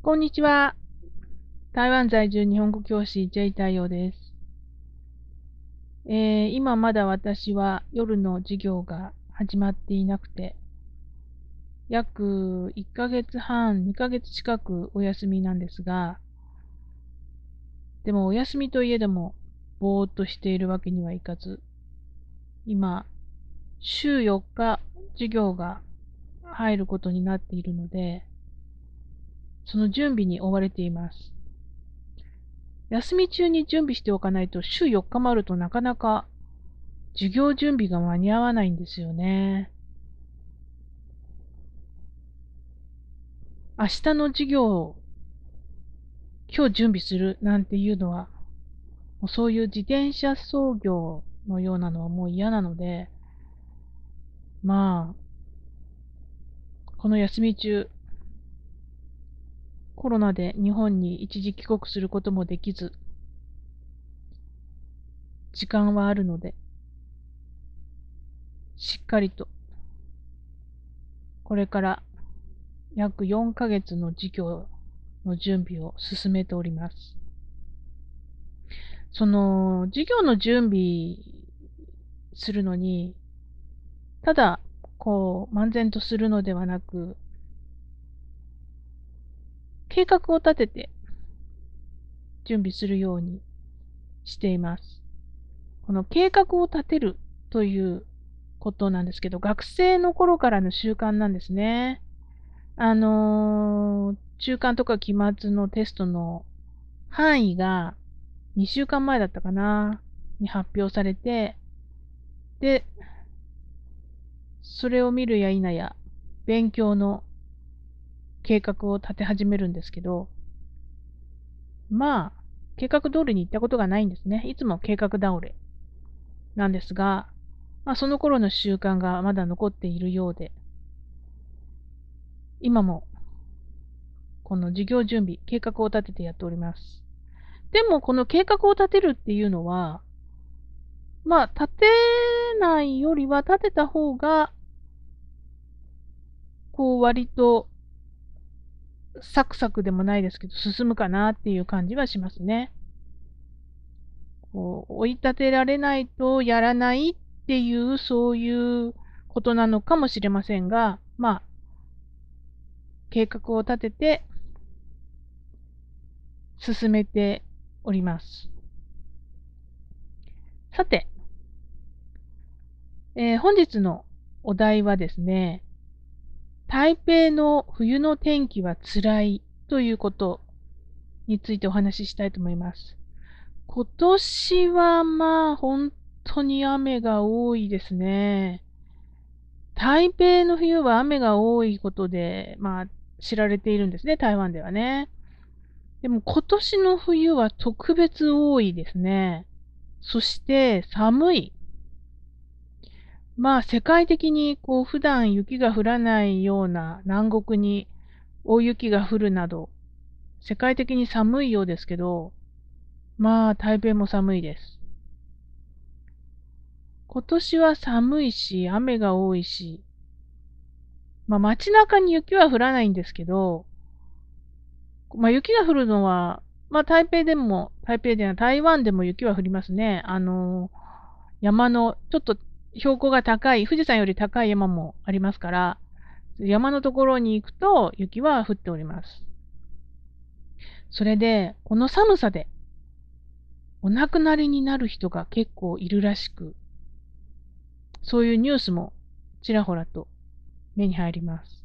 こんにちは。台湾在住日本語教師 J 太陽です。えー、今まだ私は夜の授業が始まっていなくて、約1ヶ月半、2ヶ月近くお休みなんですが、でもお休みといえども、ぼーっとしているわけにはいかず、今、週4日授業が入ることになっているので、その準備に追われています。休み中に準備しておかないと週4日もあるとなかなか授業準備が間に合わないんですよね。明日の授業を今日準備するなんていうのは、もうそういう自転車操業のようなのはもう嫌なので、まあ、この休み中、コロナで日本に一時帰国することもできず、時間はあるので、しっかりと、これから約4ヶ月の授業の準備を進めております。その、授業の準備するのに、ただ、こう、漫然とするのではなく、計画を立てて準備するようにしています。この計画を立てるということなんですけど、学生の頃からの習慣なんですね。あのー、中間とか期末のテストの範囲が2週間前だったかなに発表されて、で、それを見るや否や、勉強の計画を立て始めるんですけど、まあ、計画通りに行ったことがないんですね。いつも計画倒れなんですが、まあ、その頃の習慣がまだ残っているようで、今も、この授業準備、計画を立ててやっております。でも、この計画を立てるっていうのは、まあ、立てないよりは立てた方が、こう、割とサクサクでもないですけど、進むかなっていう感じはしますね。こう追い立てられないとやらないっていう、そういうことなのかもしれませんが、まあ、計画を立てて、進めております。さて、えー、本日のお題はですね、台北の冬の天気は辛いということについてお話ししたいと思います。今年はまあ本当に雨が多いですね。台北の冬は雨が多いことで、まあ知られているんですね、台湾ではね。でも今年の冬は特別多いですね。そして寒い。まあ世界的にこう普段雪が降らないような南国に大雪が降るなど、世界的に寒いようですけど、まあ台北も寒いです。今年は寒いし、雨が多いし、まあ街中に雪は降らないんですけど、まあ雪が降るのは、まあ台北でも、台北では台湾でも雪は降りますね。あの、山のちょっと標高が高い、富士山より高い山もありますから、山のところに行くと雪は降っております。それで、この寒さで、お亡くなりになる人が結構いるらしく、そういうニュースもちらほらと目に入ります。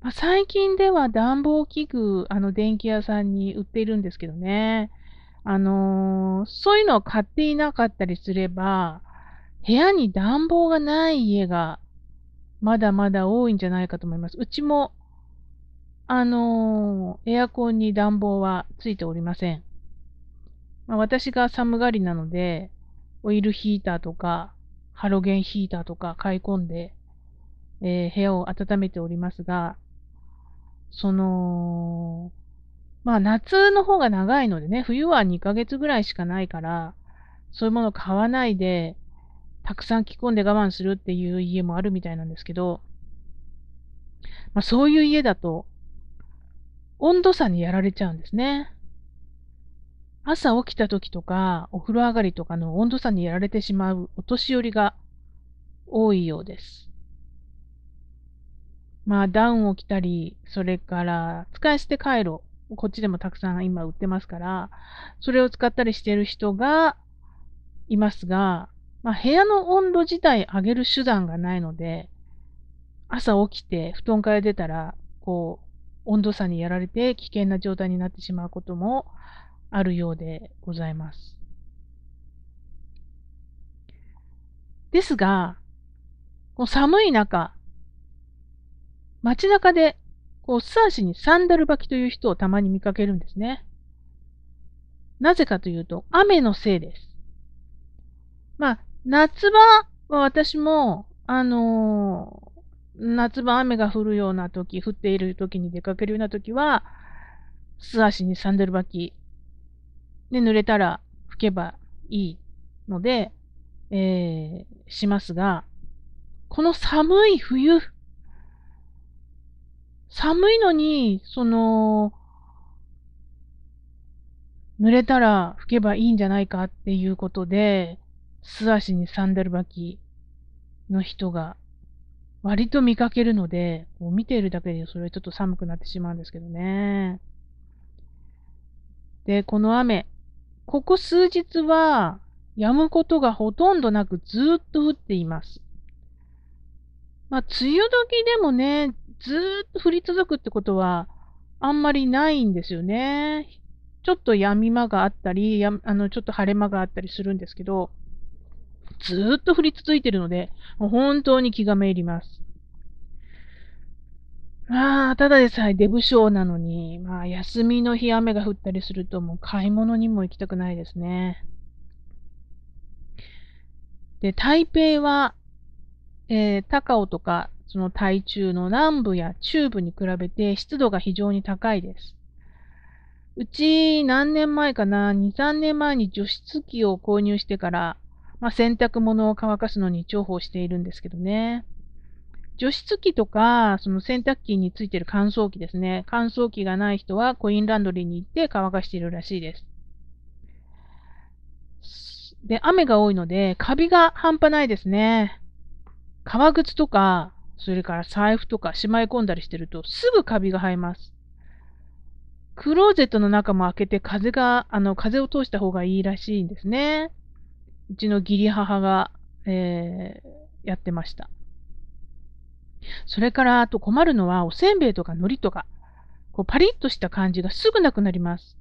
まあ、最近では暖房器具、あの電気屋さんに売っているんですけどね。あのー、そういうのを買っていなかったりすれば、部屋に暖房がない家がまだまだ多いんじゃないかと思います。うちも、あのー、エアコンに暖房はついておりません。まあ、私が寒がりなので、オイルヒーターとか、ハロゲンヒーターとか買い込んで、えー、部屋を温めておりますが、その、まあ夏の方が長いのでね、冬は2ヶ月ぐらいしかないから、そういうものを買わないで、たくさん着込んで我慢するっていう家もあるみたいなんですけど、まあそういう家だと、温度差にやられちゃうんですね。朝起きた時とか、お風呂上がりとかの温度差にやられてしまうお年寄りが多いようです。まあ、ダウンを着たり、それから、使い捨てカイロ、こっちでもたくさん今売ってますから、それを使ったりしている人がいますが、まあ、部屋の温度自体上げる手段がないので、朝起きて布団から出たら、こう、温度差にやられて危険な状態になってしまうこともあるようでございます。ですが、この寒い中、街中で、こう、素足にサンダル履きという人をたまに見かけるんですね。なぜかというと、雨のせいです。まあ、夏場は私も、あのー、夏場雨が降るような時、降っている時に出かけるような時は、素足にサンダル履き、で、濡れたら拭けばいいので、えー、しますが、この寒い冬、寒いのに、その、濡れたら拭けばいいんじゃないかっていうことで、素足にサンダル履きの人が割と見かけるので、もう見ているだけでそれはちょっと寒くなってしまうんですけどね。で、この雨、ここ数日は止むことがほとんどなくずっと降っています。まあ、梅雨時でもね、ずっと降り続くってことはあんまりないんですよね。ちょっと闇間があったり、やあのちょっと晴れ間があったりするんですけど、ずっと降り続いてるので、もう本当に気がめいります。まあ、ただでさえデブ症なのに、まあ、休みの日雨が降ったりすると、もう買い物にも行きたくないですね。で、台北は、えー、高尾とかその台中の南部や中部に比べて湿度が非常に高いです。うち何年前かな、2、3年前に除湿機を購入してから、まあ、洗濯物を乾かすのに重宝しているんですけどね。除湿機とか、その洗濯機についてる乾燥機ですね。乾燥機がない人はコインランドリーに行って乾かしているらしいです。で、雨が多いので、カビが半端ないですね。革靴とか、それから財布とかしまい込んだりしてるとすぐカビが生えます。クローゼットの中も開けて風が、あの、風を通した方がいいらしいんですね。うちの義理母が、えー、やってました。それから、あと困るのは、おせんべいとか海苔とか、こうパリッとした感じがすぐなくなります。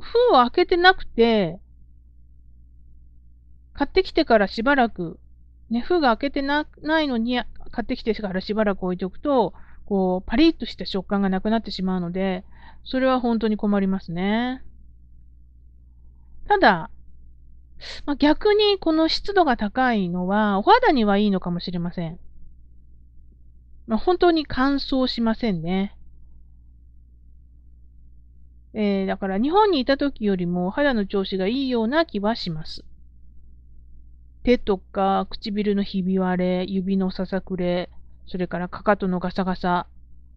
封を開けてなくて、買ってきてからしばらくね、封が開けてなないのに買ってきてからしばらく置いておくと、こう、パリッとした食感がなくなってしまうので、それは本当に困りますね。ただ、まあ、逆にこの湿度が高いのは、お肌にはいいのかもしれません。まあ、本当に乾燥しませんね。えー、だから日本にいた時よりも肌の調子がいいような気はします。手とか唇のひび割れ、指のささくれ、それからかかとのガサガサ、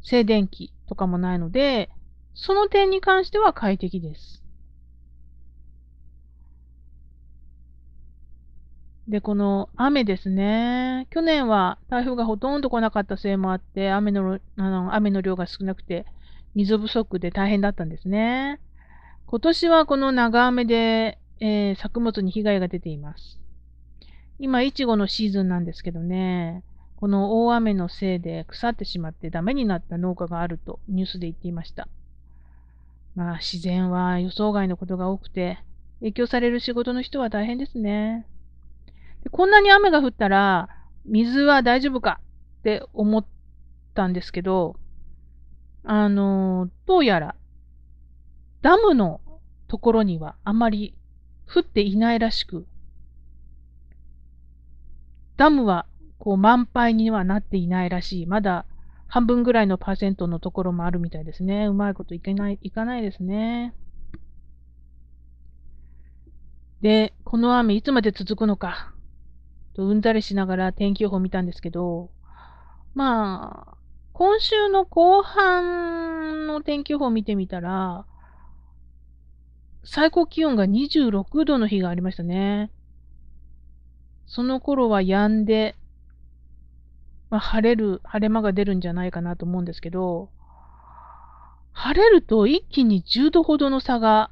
静電気とかもないので、その点に関しては快適です。で、この雨ですね。去年は台風がほとんど来なかったせいもあって、雨のあの雨の量が少なくて、水不足で大変だったんですね。今年はこの長雨で、えー、作物に被害が出ています。今、いちごのシーズンなんですけどね、この大雨のせいで腐ってしまってダメになった農家があるとニュースで言っていました。まあ、自然は予想外のことが多くて、影響される仕事の人は大変ですね。でこんなに雨が降ったら、水は大丈夫かって思ったんですけど、あの、どうやら、ダムのところにはあまり降っていないらしく、ダムはこう満杯にはなっていないらしい。まだ半分ぐらいのパーセントのところもあるみたいですね。うまいこといけない、いかないですね。で、この雨いつまで続くのか、とうんざりしながら天気予報見たんですけど、まあ、今週の後半の天気予報を見てみたら、最高気温が26度の日がありましたね。その頃は止んで、まあ、晴れる、晴れ間が出るんじゃないかなと思うんですけど、晴れると一気に10度ほどの差が、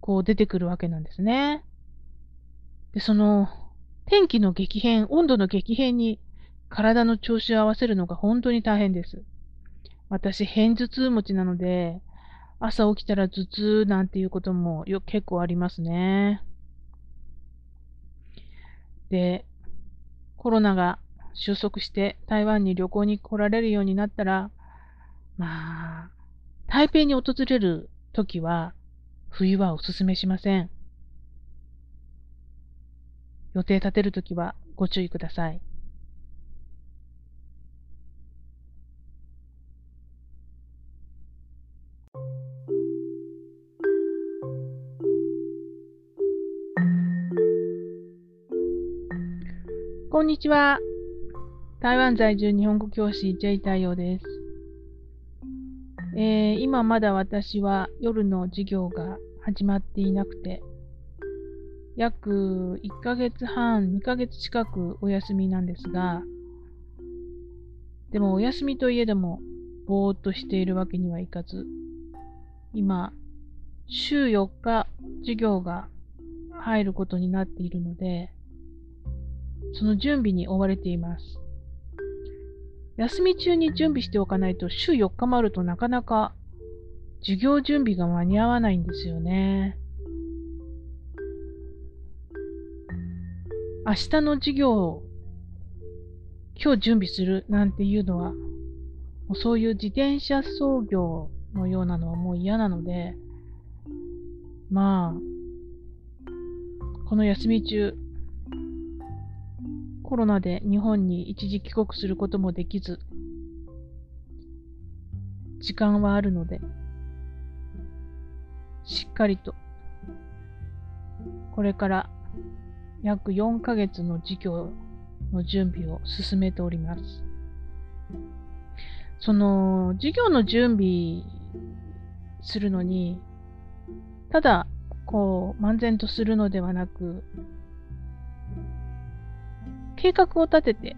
こう出てくるわけなんですね。で、その、天気の激変、温度の激変に体の調子を合わせるのが本当に大変です。私、偏頭痛持ちなので、朝起きたら頭痛なんていうこともよ結構ありますね。で、コロナが収束して台湾に旅行に来られるようになったら、まあ、台北に訪れる時は、冬はおすすめしません。予定立てるときはご注意ください。こんにちは。台湾在住日本語教師 J 太陽です。えー、今まだ私は夜の授業が始まっていなくて、約1ヶ月半、2ヶ月近くお休みなんですが、でもお休みといえども、ぼーっとしているわけにはいかず、今、週4日授業が入ることになっているので、その準備に追われています。休み中に準備しておかないと週4日もあるとなかなか授業準備が間に合わないんですよね。明日の授業を今日準備するなんていうのは、もうそういう自転車操業のようなのはもう嫌なので、まあ、この休み中、コロナで日本に一時帰国することもできず、時間はあるので、しっかりと、これから約4ヶ月の授業の準備を進めております。その、授業の準備するのに、ただ、こう、漫然とするのではなく、計画を立てて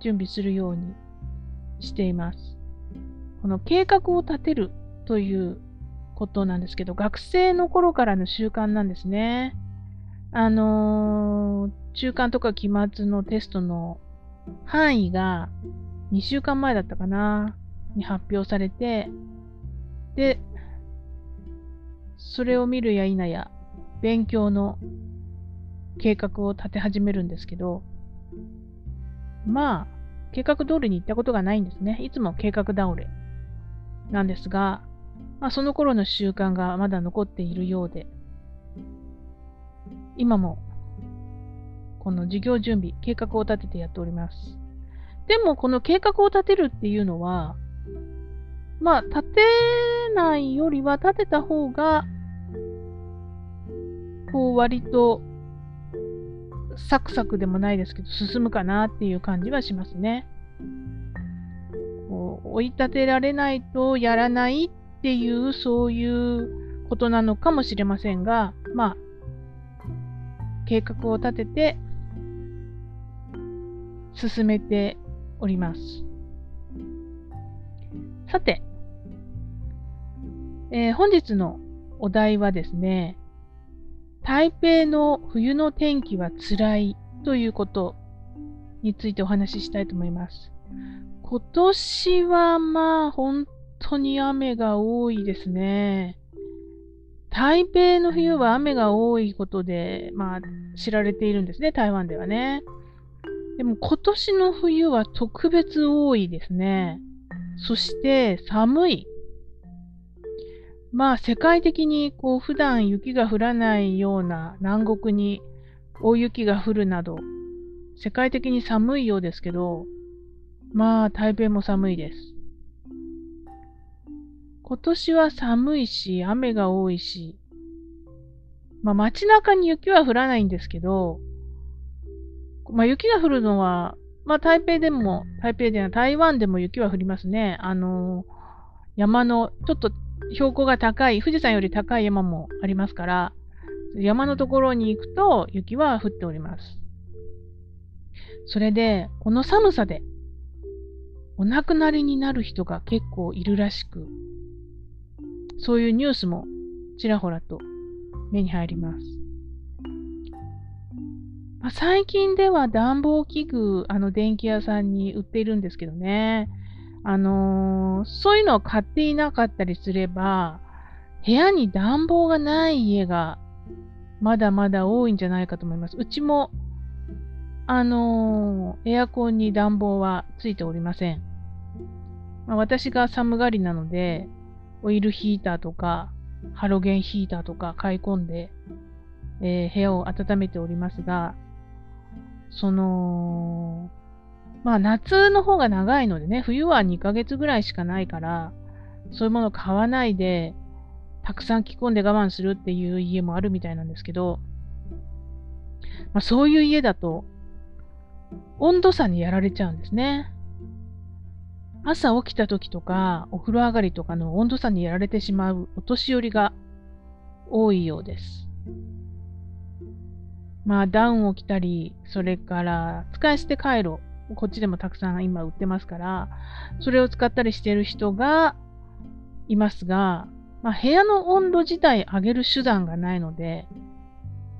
準備するようにしています。この計画を立てるということなんですけど、学生の頃からの習慣なんですね。あのー、中間とか期末のテストの範囲が2週間前だったかなに発表されて、で、それを見るや否や、勉強の計画を立て始めるんですけど、まあ、計画通りに行ったことがないんですね。いつも計画倒れなんですが、まあ、その頃の習慣がまだ残っているようで、今も、この授業準備、計画を立ててやっております。でも、この計画を立てるっていうのは、まあ、立てないよりは立てた方が、こう、割とサクサクでもないですけど、進むかなっていう感じはしますね。こう追い立てられないとやらないっていう、そういうことなのかもしれませんが、まあ、計画を立てて、進めております。さて、えー、本日のお題はですね、台北の冬の天気は辛いということについてお話ししたいと思います。今年はまあ本当に雨が多いですね。台北の冬は雨が多いことで、まあ知られているんですね、台湾ではね。でも今年の冬は特別多いですね。そして寒い。まあ世界的にこう普段雪が降らないような南国に大雪が降るなど世界的に寒いようですけどまあ台北も寒いです。今年は寒いし雨が多いしまあ街中に雪は降らないんですけどまあ雪が降るのはまあ、台北でも、台北では台湾でも雪は降りますね。あの、山の、ちょっと標高が高い、富士山より高い山もありますから、山のところに行くと雪は降っております。それで、この寒さで、お亡くなりになる人が結構いるらしく、そういうニュースもちらほらと目に入ります。まあ、最近では暖房器具、あの電気屋さんに売っているんですけどね。あのー、そういうのを買っていなかったりすれば、部屋に暖房がない家がまだまだ多いんじゃないかと思います。うちも、あのー、エアコンに暖房はついておりません。まあ、私が寒がりなので、オイルヒーターとか、ハロゲンヒーターとか買い込んで、えー、部屋を温めておりますが、その、まあ夏の方が長いのでね、冬は2ヶ月ぐらいしかないから、そういうものを買わないで、たくさん着込んで我慢するっていう家もあるみたいなんですけど、まあ、そういう家だと、温度差にやられちゃうんですね。朝起きた時とか、お風呂上がりとかの温度差にやられてしまうお年寄りが多いようです。まあ、ダウンを着たり、それから、使い捨てカイロ、こっちでもたくさん今売ってますから、それを使ったりしている人がいますが、まあ、部屋の温度自体上げる手段がないので、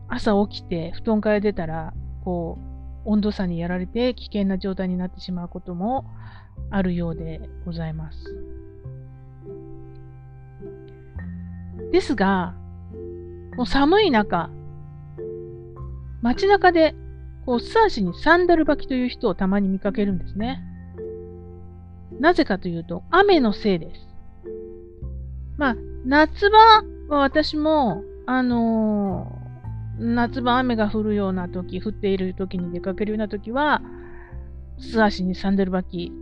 朝起きて布団から出たら、こう、温度差にやられて危険な状態になってしまうこともあるようでございます。ですが、もう寒い中、街中で、こう、素足にサンダル履きという人をたまに見かけるんですね。なぜかというと、雨のせいです。まあ、夏場は私も、あのー、夏場雨が降るような時、降っている時に出かけるような時は、素足にサンダル履き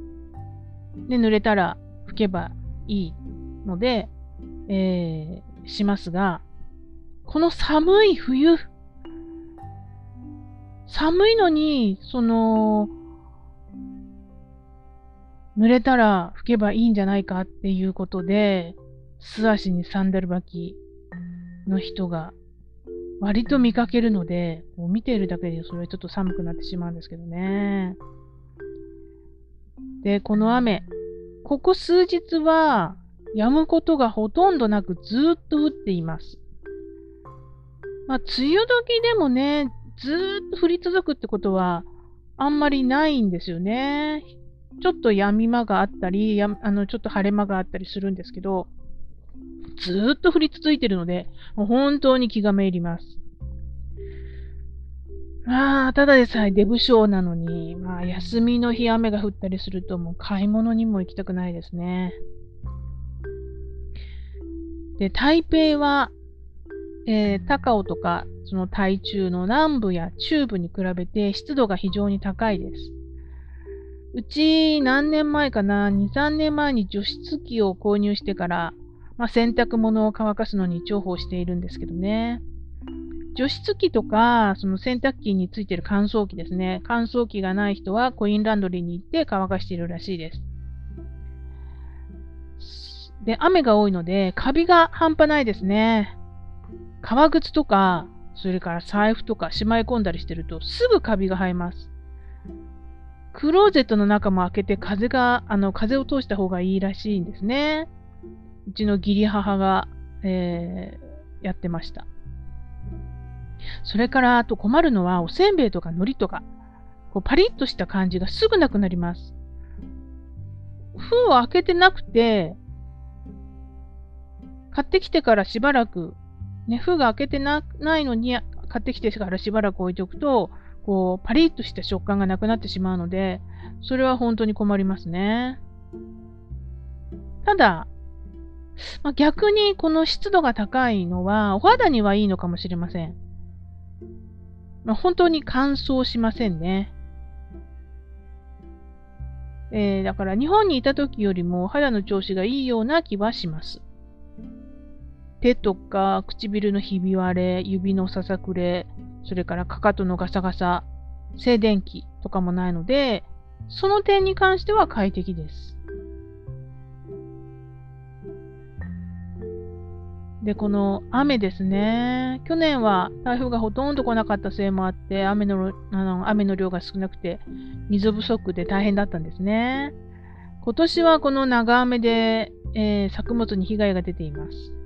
で、濡れたら拭けばいいので、えー、しますが、この寒い冬、寒いのに、その、濡れたら拭けばいいんじゃないかっていうことで、素足にサンダル履きの人が割と見かけるので、もう見ているだけでそれはちょっと寒くなってしまうんですけどね。で、この雨、ここ数日は止むことがほとんどなくずっと降っています。まあ、梅雨時でもね、ずっと降り続くってことはあんまりないんですよね。ちょっと闇間があったり、やあのちょっと晴れ間があったりするんですけど、ずっと降り続いてるので、もう本当に気がめいります。まあ、ただでさえデブ症なのに、まあ、休みの日雨が降ったりすると、もう買い物にも行きたくないですね。で、台北は、えー、高尾とか、その台中の南部や中部に比べて湿度が非常に高いです。うち何年前かな、2、3年前に除湿機を購入してから、まあ、洗濯物を乾かすのに重宝しているんですけどね。除湿機とか、その洗濯機についてる乾燥機ですね。乾燥機がない人はコインランドリーに行って乾かしているらしいです。で、雨が多いので、カビが半端ないですね。革靴とか、それから財布とかしまい込んだりしてると、すぐカビが生えます。クローゼットの中も開けて風が、あの、風を通した方がいいらしいんですね。うちの義理母が、えー、やってました。それから、あと困るのは、おせんべいとか海苔とか、こうパリッとした感じがすぐなくなります。封を開けてなくて、買ってきてからしばらく、ね、封が開けてなないのに、買ってきてからしばらく置いておくと、こう、パリッとした食感がなくなってしまうので、それは本当に困りますね。ただ、まあ、逆にこの湿度が高いのは、お肌にはいいのかもしれません。まあ、本当に乾燥しませんね。えー、だから日本にいた時よりも肌の調子がいいような気はします。手とか唇のひび割れ、指のささくれ、それからかかとのガサガサ、静電気とかもないので、その点に関しては快適です。で、この雨ですね。去年は台風がほとんど来なかったせいもあって、雨のあの雨の量が少なくて、水不足で大変だったんですね。今年はこの長雨で、えー、作物に被害が出ています。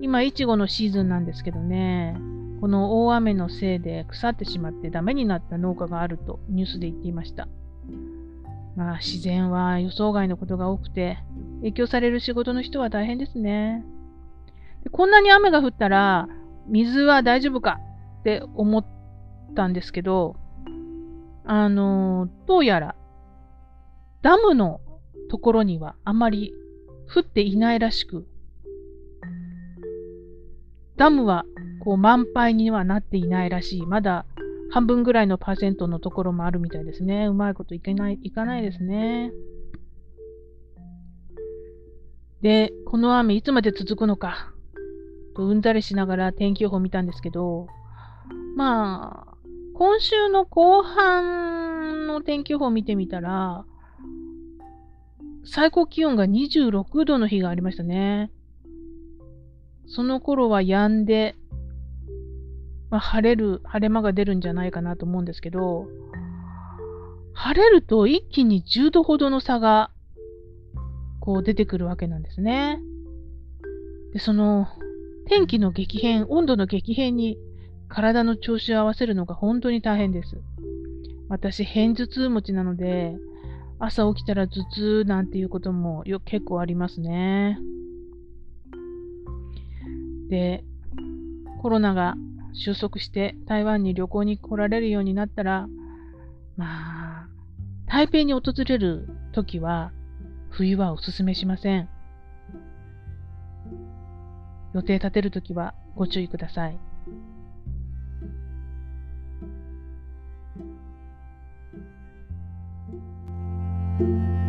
今、いちごのシーズンなんですけどね、この大雨のせいで腐ってしまってダメになった農家があるとニュースで言っていました。まあ、自然は予想外のことが多くて、影響される仕事の人は大変ですね。こんなに雨が降ったら、水は大丈夫か？って思ったんですけど、あの、どうやら、ダムのところにはあまり降っていないらしく、ダムはこう満杯にはなっていないらしい。まだ半分ぐらいのパーセントのところもあるみたいですね。うまいこといけない、いかないですね。で、この雨いつまで続くのか。とうんざりしながら天気予報見たんですけど、まあ、今週の後半の天気予報を見てみたら、最高気温が26度の日がありましたね。その頃は止んで、まあ、晴れる、晴れ間が出るんじゃないかなと思うんですけど、晴れると一気に10度ほどの差が、こう出てくるわけなんですね。で、その、天気の激変、温度の激変に体の調子を合わせるのが本当に大変です。私、偏頭痛持ちなので、朝起きたら頭痛なんていうこともよ結構ありますね。で、コロナが収束して台湾に旅行に来られるようになったら、まあ、台北に訪れるときは、冬はおすすめしません。予定立てるときはご注意ください。うん